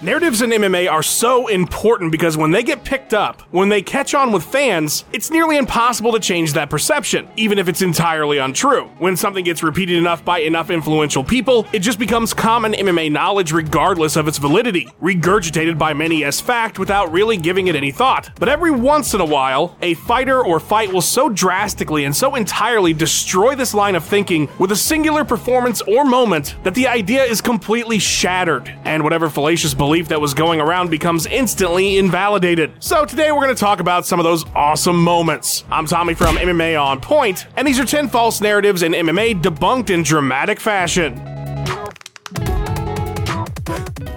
Narratives in MMA are so important because when they get picked up, when they catch on with fans, it's nearly impossible to change that perception, even if it's entirely untrue. When something gets repeated enough by enough influential people, it just becomes common MMA knowledge regardless of its validity, regurgitated by many as fact without really giving it any thought. But every once in a while, a fighter or fight will so drastically and so entirely destroy this line of thinking with a singular performance or moment that the idea is completely shattered, and whatever fallacious belief that was going around becomes instantly invalidated. So today we're going to talk about some of those awesome moments. I'm Tommy from MMA On Point, and these are 10 false narratives in MMA debunked in dramatic fashion.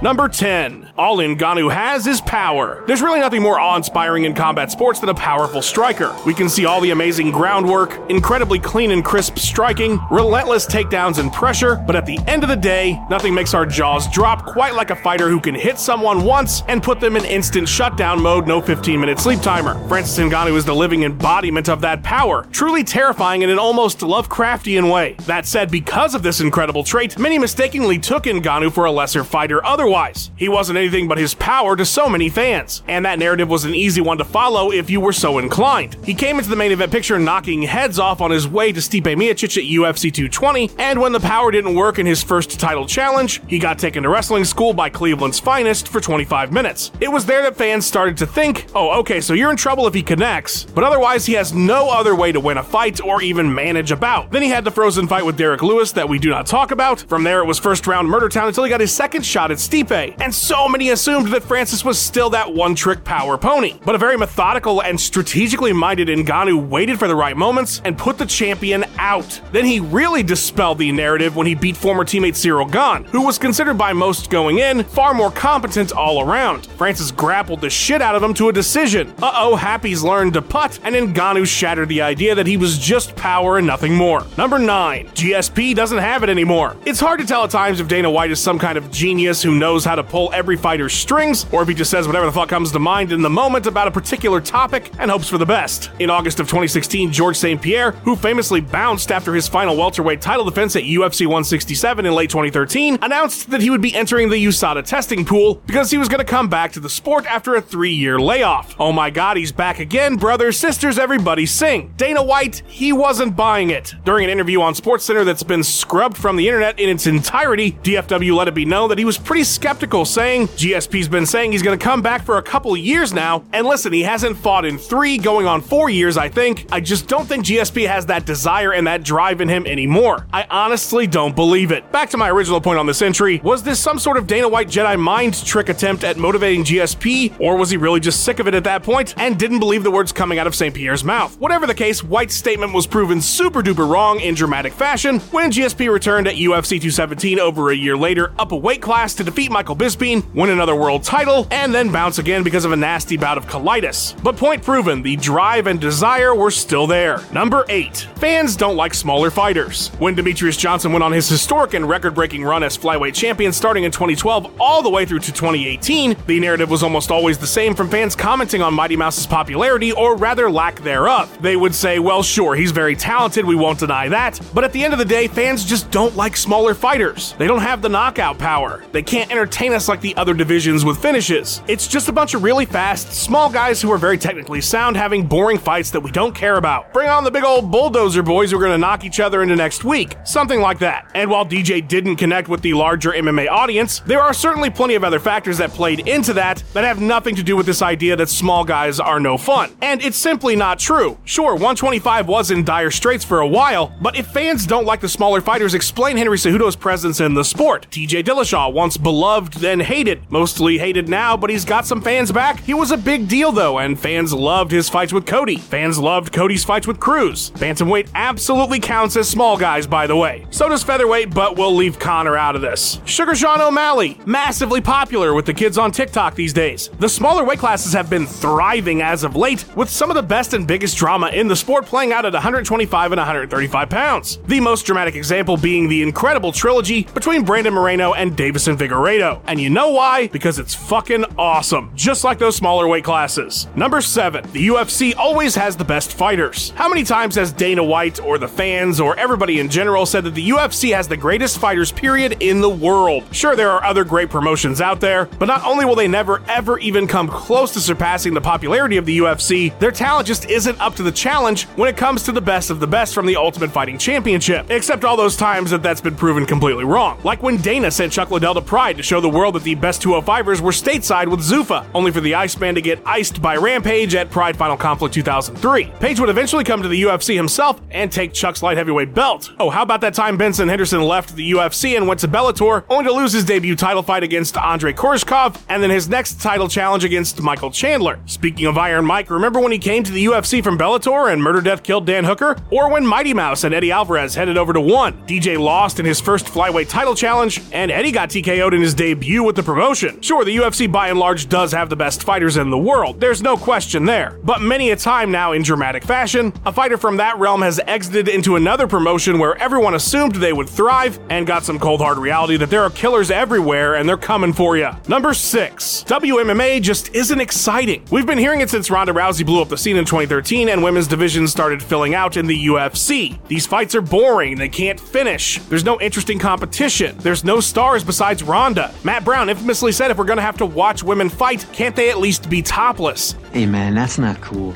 Number 10. All Ngannou has is power. There's really nothing more awe-inspiring in combat sports than a powerful striker. We can see all the amazing groundwork, incredibly clean and crisp striking, relentless takedowns and pressure, but at the end of the day, nothing makes our jaws drop quite like a fighter who can hit someone once and put them in instant shutdown mode, no 15-minute sleep timer. Francis Ngannou is the living embodiment of that power, truly terrifying in an almost Lovecraftian way. That said, because of this incredible trait, many mistakenly took Ngannou for a lesser fighter otherwise otherwise. He wasn't anything but his power to so many fans, and that narrative was an easy one to follow if you were so inclined. He came into the main event picture knocking heads off on his way to Stipe Miocic at UFC 220, and when the power didn't work in his first title challenge, he got taken to wrestling school by Cleveland's finest for 25 minutes. It was there that fans started to think, oh, okay, so you're in trouble if he connects, but otherwise he has no other way to win a fight or even manage a bout. Then he had the frozen fight with Derrick Lewis that we do not talk about. From there, it was first round Murder Town until he got his second shot at Stipe And so many assumed that Francis was still that one trick power pony. But a very methodical and strategically minded Ngannou waited for the right moments and put the champion out. Then he really dispelled the narrative when he beat former teammate Cyril Gane, who was considered by most going in far more competent all around. Francis grappled the shit out of him to a decision. Uh oh, Happy's learned to putt, and Ngannou shattered the idea that he was just power and nothing more. Number 9. GSP doesn't have it anymore. It's hard to tell at times if Dana White is some kind of genius who knows knows how to pull every fighter's strings, or if he just says whatever the fuck comes to mind in the moment about a particular topic and hopes for the best. In August of 2016, Georges St. Pierre, who famously bounced after his final welterweight title defense at UFC 167 in late 2013, announced that he would be entering the USADA testing pool because he was going to come back to the sport after a three year layoff. Oh my god, he's back again, brothers, sisters, everybody sing. Dana White, he wasn't buying it. During an interview on SportsCenter that's been scrubbed from the internet in its entirety, DFW let it be known that he was pretty skeptical, saying GSP's been saying he's going to come back for a couple years now. And listen, he hasn't fought in three, going on four years, I think. I just don't think GSP has that desire and that drive in him anymore. I honestly don't believe it. Back to my original point on this entry was this some sort of Dana White Jedi mind trick attempt at motivating GSP, or was he really just sick of it at that point and didn't believe the words coming out of St. Pierre's mouth? Whatever the case, White's statement was proven super duper wrong in dramatic fashion when GSP returned at UFC 217 over a year later, up a weight class to defeat Michael Bisping, win another world title, and then bounce again because of a nasty bout of colitis. But point proven, the drive and desire were still there. Number 8. Fans don't like smaller fighters. When Demetrious Johnson went on his historic and record breaking run as flyweight champion starting in 2012 all the way through to 2018, the narrative was almost always the same from fans commenting on Mighty Mouse's popularity or rather lack thereof. They would say, well, sure, he's very talented, we won't deny that, but at the end of the day, fans just don't like smaller fighters. They don't have the knockout power. They can't entertain us like the other divisions with finishes. It's just a bunch of really fast, small guys who are very technically sound having boring fights that we don't care about. Bring on the big old bulldozer boys who are going to knock each other into next week. Something like that. And while DJ didn't connect with the larger MMA audience, there are certainly plenty of other factors that played into that that have nothing to do with this idea that small guys are no fun. And it's simply not true. Sure, 125 was in dire straits for a while, but if fans don't like the smaller fighters, explain Henry Cejudo's presence in the sport. TJ Dillashaw, once beloved, then hated. Mostly hated now, but he's got some fans back. He was a big deal though, and fans loved his fights with Cody. Fans loved Cody's fights with Cruz. Bantamweight absolutely counts as small guys, by the way. So does featherweight, but we'll leave Conor out of this. Sugar Sean O'Malley, massively popular with the kids on TikTok these days. The smaller weight classes have been thriving as of late, with some of the best and biggest drama in the sport playing out at 125 and 135 pounds. The most dramatic example being the incredible trilogy between Brandon Moreno and Deiveson Figueiredo And you know why? Because it's fucking awesome, just like those smaller weight classes. Number 7. The UFC always has the best fighters. How many times has Dana White or the fans or everybody in general said that the UFC has the greatest fighters period in the world? Sure, there are other great promotions out there, but not only will they never ever even come close to surpassing the popularity of the UFC, their talent just isn't up to the challenge when it comes to the best of the best from the Ultimate Fighting Championship. Except all those times that that's been proven completely wrong. Like when Dana sent Chuck Liddell to Pride to show the world that the best 205ers were stateside with Zuffa, only for the Iceman to get iced by Rampage at Pride Final Conflict 2003. Page would eventually come to the UFC himself and take Chuck's light heavyweight belt. Oh, how about that time Benson Henderson left the UFC and went to Bellator, only to lose his debut title fight against Andrey Koreshkov, and then his next title challenge against Michael Chandler. Speaking of Iron Mike, remember when he came to the UFC from Bellator and murder death killed Dan Hooker? Or when Mighty Mouse and Eddie Alvarez headed over to one? DJ lost in his first flyweight title challenge, and Eddie got TKO'd in his debut with the promotion. Sure, the UFC by and large does have the best fighters in the world, there's no question there. But many a time now, in dramatic fashion, a fighter from that realm has exited into another promotion where everyone assumed they would thrive and got some cold hard reality that there are killers everywhere and they're coming for you. Number 6. WMMA just isn't exciting. We've been hearing it since Ronda Rousey blew up the scene in 2013 and women's divisions started filling out in the UFC. These fights are boring, they can't finish. There's no interesting competition. There's no stars besides Ronda. Matt Brown infamously said if we're gonna have to watch women fight, can't they at least be topless? Hey man, that's not cool.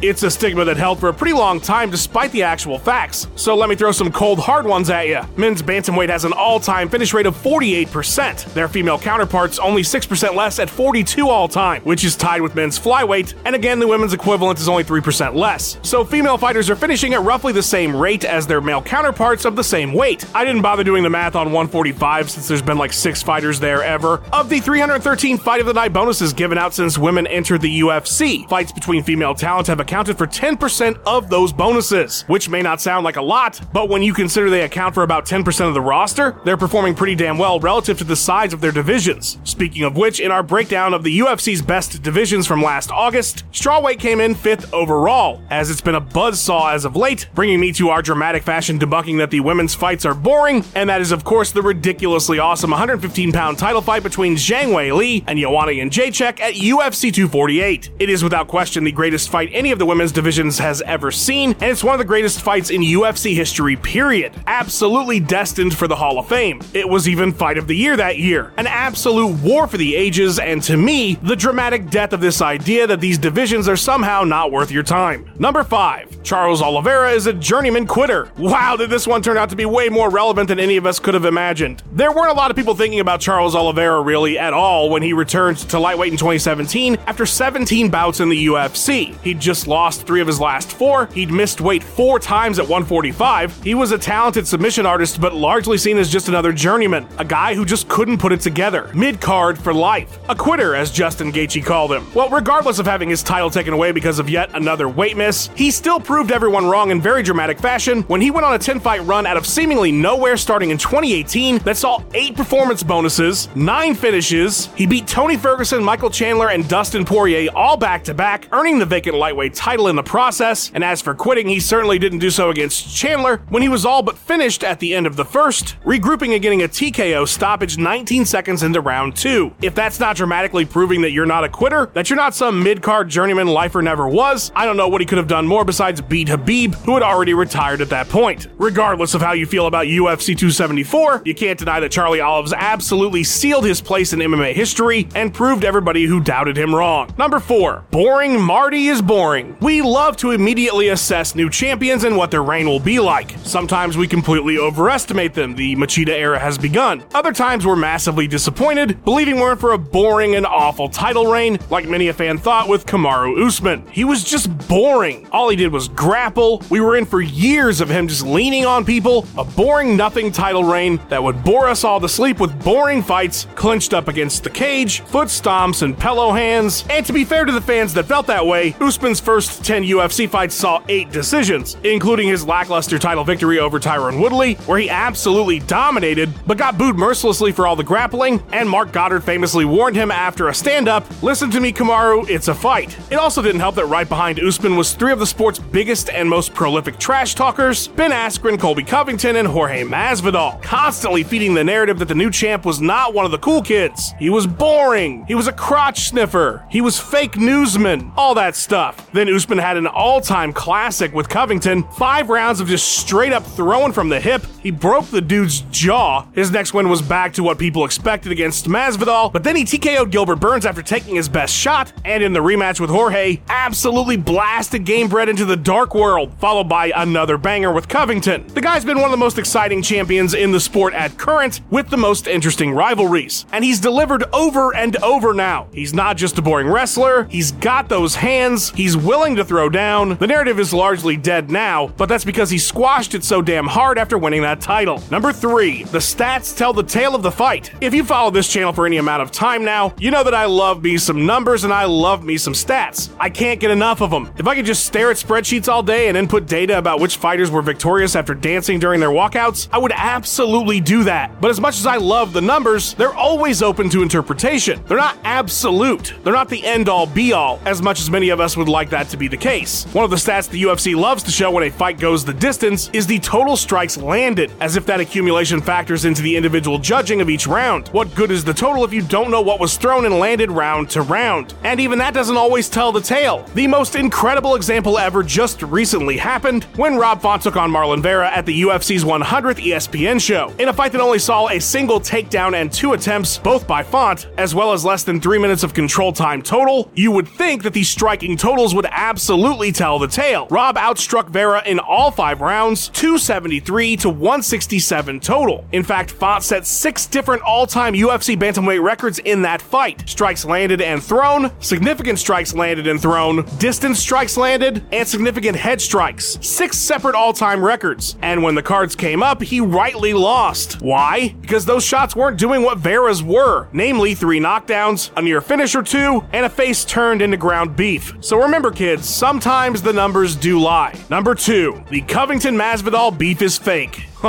It's a stigma that held for a pretty long time despite the actual facts. So let me throw some cold hard ones at you. Men's bantamweight has an all-time finish rate of 48%. Their female counterparts only 6% less at 42 all-time, which is tied with men's flyweight, and again the women's equivalent is only 3% less. So female fighters are finishing at roughly the same rate as their male counterparts of the same weight. I didn't bother doing the math on 145 since there's been like 6 fighters there ever. Of the 313 fight of the night bonuses given out since women entered the UFC, fights between female talent have accounted for 10% of those bonuses, which may not sound like a lot, but when you consider they account for about 10% of the roster, they're performing pretty damn well relative to the size of their divisions. Speaking of which, in our breakdown of the UFC's best divisions from last August, strawweight came in fifth overall, as it's been a buzzsaw as of late, bringing me to our dramatic fashion debunking that the women's fights are boring, and that is of course the ridiculously awesome 115 pound title fight between Zhang Weili and Joanna Jędrzejczyk at UFC 248. It is without question the greatest fight any of the women's divisions has ever seen, and it's one of the greatest fights in UFC history, period. Absolutely destined for the Hall of Fame. It was even Fight of the Year that year. An absolute war for the ages, and to me, the dramatic death of this idea that these divisions are somehow not worth your time. Number 5. Charles Oliveira is a journeyman quitter. Wow, did this one turn out to be way more relevant than any of us could have imagined. There weren't a lot of people thinking about Charles Oliveira really at all when he returned to lightweight in 2017 after 17 bouts in the UFC. He'd just lost three of his last four. He'd missed weight four times at 145. He was a talented submission artist, but largely seen as just another journeyman, a guy who just couldn't put it together. Mid card for life. A quitter, as Justin Gaethje called him. Well, regardless of having his title taken away because of yet another weight miss, he still proved everyone wrong in very dramatic fashion when he went on a 10 fight run out of seemingly nowhere starting in 2018 that saw eight performance bonuses, nine finishes. He beat Tony Ferguson, Michael Chandler, and Dustin Poirier all back to back, earning the vacant lightweight title in the process. And as for quitting, he certainly didn't do so against Chandler when he was all but finished at the end of the first, regrouping and getting a TKO stoppage 19 seconds into round two. If that's not dramatically proving that you're not a quitter, that you're not some mid card journeyman lifer never was, I don't know what he could have done more besides beat Khabib, who had already retired at that point. Regardless of how you feel about UFC 274, you can't deny that Charlie Olives absolutely sealed his place in MMA history and proved everybody who doubted him wrong. Number 4. Boring Marty is boring. We love to immediately assess new champions and what their reign will be like. Sometimes we completely overestimate them, the Machida era has begun. Other times we're massively disappointed, believing we're in for a boring and awful title reign, like many a fan thought with Kamaru Usman. He was just boring. All he did was grapple. We were in for years of him just leaning on people, a boring nothing title reign that would bore us all to sleep with boring fights clinched up against the cage, foot stomps, and pillow hands. And to be fair to the fans that felt that way, Usman's first first 10 UFC fights saw 8 decisions, including his lackluster title victory over Tyron Woodley, where he absolutely dominated, but got booed mercilessly for all the grappling, and Marc Goddard famously warned him after a stand up Listen to me, Kamaru, it's a fight. It also didn't help that right behind Usman was three of the sport's biggest and most prolific trash talkers Ben Askren, Colby Covington, and Jorge Masvidal, constantly feeding the narrative that the new champ was not one of the cool kids. He was boring. He was a crotch sniffer. He was fake newsman. All that stuff. Then Usman had an all time classic with Covington. Five rounds of just straight up throwing from the hip. He broke the dude's jaw. His next win was back to what people expected against Masvidal, but then he TKO'd Gilbert Burns after taking his best shot, and in the rematch with Jorge, absolutely blasted Gamebred into the dark world, followed by another banger with Covington. The guy's been one of the most exciting champions in the sport at current, with the most interesting rivalries, and he's delivered over and over now. He's not just a boring wrestler, he's got those hands, he's willing to throw down. The narrative is largely dead now, but that's because he squashed it so damn hard after winning that title. Number 3. The stats tell the tale of the fight. If you follow this channel for any amount of time now, you know that I love me some numbers and I love me some stats. I can't get enough of them. If I could just stare at spreadsheets all day and input data about which fighters were victorious after dancing during their walkouts, I would absolutely do that. But as much as I love the numbers, they're always open to interpretation. They're not absolute. They're not the end all be all, as much as many of us would like that to be the case. One of the stats the UFC loves to show when a fight goes the distance is the total strikes landed, as if that accumulation factors into the individual judging of each round. What good is the total if you don't know what was thrown and landed round to round? And even that doesn't always tell the tale. The most incredible example ever just recently happened when Rob Font took on Marlon Vera at the UFC's 100th ESPN show, in a fight that only saw a single takedown and two attempts, both by Font, as well as less than three minutes of control time total. You would think that these striking totals would absolutely tell the tale. Rob outstruck Vera in all five rounds, 273 to 167 total. In fact, Font set six different all-time UFC bantamweight records in that fight. Strikes landed and thrown, significant strikes landed and thrown, distance strikes landed, and significant head strikes. Six separate all-time records. And when the cards came up, he rightly lost. Why? Because those shots weren't doing what Vera's were, namely three knockdowns, a near finish or two, and a face turned into ground beef. So remember kids, sometimes the numbers do lie. Number 2. The Covington Masvidal beef is fake.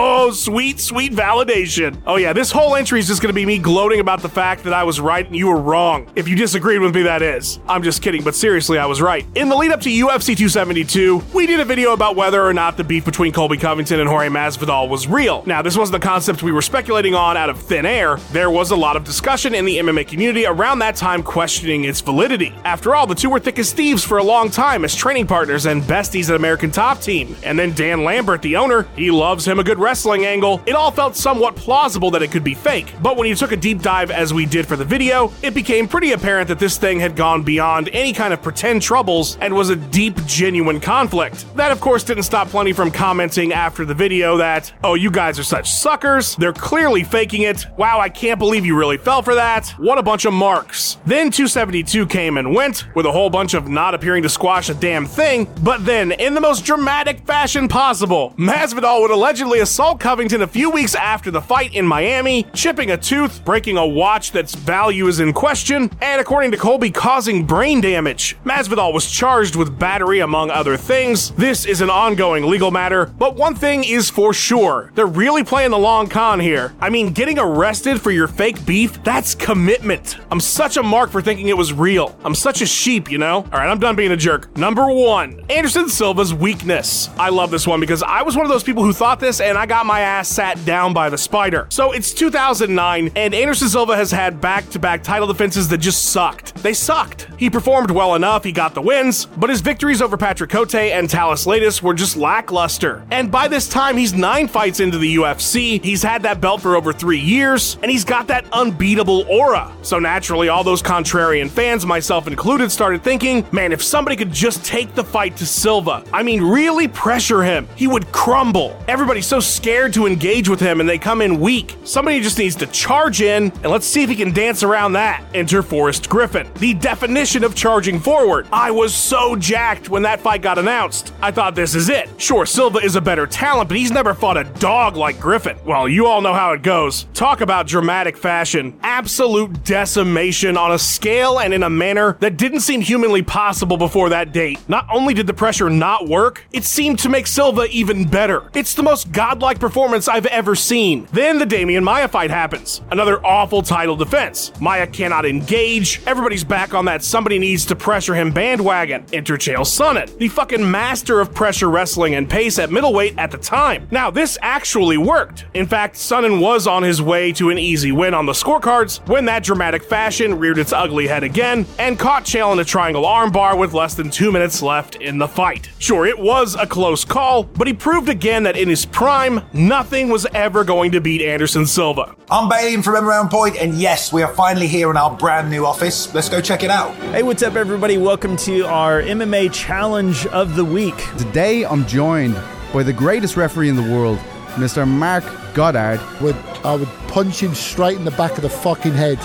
Oh, sweet, sweet validation. Oh, yeah, this whole entry is just gonna be me gloating about the fact that I was right and you were wrong. If you disagreed with me, that is. I'm just kidding, but seriously, I was right. In the lead up to UFC 272, we did a video about whether or not the beef between Colby Covington and Jorge Masvidal was real. Now, this wasn't the concept we were speculating on out of thin air. There was a lot of discussion in the MMA community around that time questioning its validity. After all, the two were thick as thieves for a long time as training partners and besties at American Top Team. And then Dan Lambert, the owner, he loves him a good wrestling angle. It all felt somewhat plausible that it could be fake, but when you took a deep dive as we did for the video, it became pretty apparent that this thing had gone beyond any kind of pretend troubles and was a deep, genuine conflict. That, of course, didn't stop plenty from commenting after the video that, oh, you guys are such suckers, they're clearly faking it, wow, I can't believe you really fell for that, what a bunch of marks. Then 272 came and went, with a whole bunch of not appearing to squash a damn thing, but then, in the most dramatic fashion possible, Masvidal would allegedly assault Covington a few weeks after the fight in Miami, chipping a tooth, breaking a watch that's value is in question, and according to Colby, causing brain damage. Masvidal was charged with battery, among other things. This is an ongoing legal matter, but one thing is for sure they're really playing the long con here. I mean, getting arrested for your fake beef, that's commitment. I'm such a mark for thinking it was real. I'm such a sheep, you know? Alright, I'm done being a jerk. Number one, Anderson Silva's weakness. I love this one because I was one of those people who thought this and I got my ass sat down by the spider. So it's 2009, and Anderson Silva has had back to back title defenses that just sucked. They sucked. He performed well enough, he got the wins, but his victories over Patrick Cote and Thales Leites were just lackluster. And by this time, he's nine fights into the UFC, he's had that belt for over three years, and he's got that unbeatable aura. So naturally, all those contrarian fans, myself included, started thinking, man, if somebody could just take the fight to Silva, I mean, really pressure him, he would crumble. Everybody's so scared to engage with him and they come in weak. Somebody just needs to charge in and let's see if he can dance around that. Enter Forrest Griffin, the definition of charging forward. I was so jacked when that fight got announced. I thought this is it. Sure, Silva is a better talent, but he's never fought a dog like Griffin. Well, you all know how it goes. Talk about dramatic fashion. Absolute decimation on a scale and in a manner that didn't seem humanly possible before that date. Not only did the pressure not work, it seemed to make Silva even better. It's the most godlike performance I've ever seen. Then the Demian Maia fight happens. Another awful title defense. Maia cannot engage. Everybody's back on that somebody needs to pressure him bandwagon. Enter Chael Sonnen, the fucking master of pressure wrestling and pace at middleweight at the time. Now, this actually worked. In fact, Sonnen was on his way to an easy win on the scorecards when that dramatic fashion reared its ugly head again and caught Chael in a triangle armbar with less than two minutes left in the fight. Sure, it was a close call, but he proved again that in his prime, nothing was ever going to beat Anderson Silva. I'm Bailey from MMA On Point, and yes, we are finally here in our brand new office. Let's go check it out. Hey, what's up, everybody? Welcome to our MMA Challenge of the Week. Today, I'm joined by the greatest referee in the world, Mr. Marc Goddard. Would I would punch him straight in the back of the fucking head.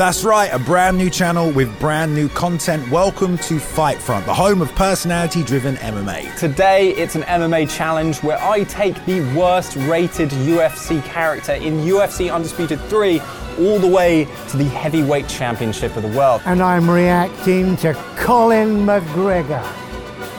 That's right, a brand new channel with brand new content. Welcome to Fight Front, the home of personality driven MMA. Today, it's an MMA challenge where I take the worst rated UFC character in UFC Undisputed 3 all the way to the heavyweight championship of the world. And I'm reacting to Colin McGregor.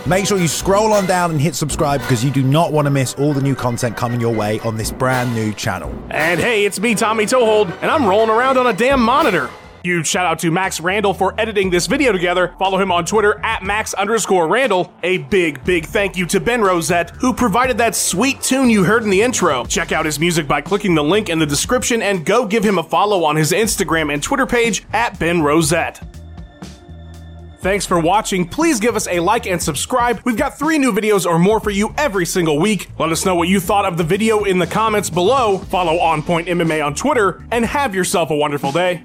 Make sure you scroll on down and hit subscribe because you do not want to miss all the new content coming your way on this brand new channel. And hey, it's me, Tommy Toehold, and I'm rolling around on a damn monitor. Huge shout out to Max Randall for editing this video together. Follow him on Twitter at Max underscore Randall. A big, big thank you to Ben Rosette, who provided that sweet tune you heard in the intro. Check out his music by clicking the link in the description and go give him a follow on his Instagram and Twitter page at Ben Rosette. Thanks for watching. Please give us a like and subscribe. We've got three new videos or more for you every single week. Let us know what you thought of the video in the comments below. Follow On Point MMA on Twitter and have yourself a wonderful day.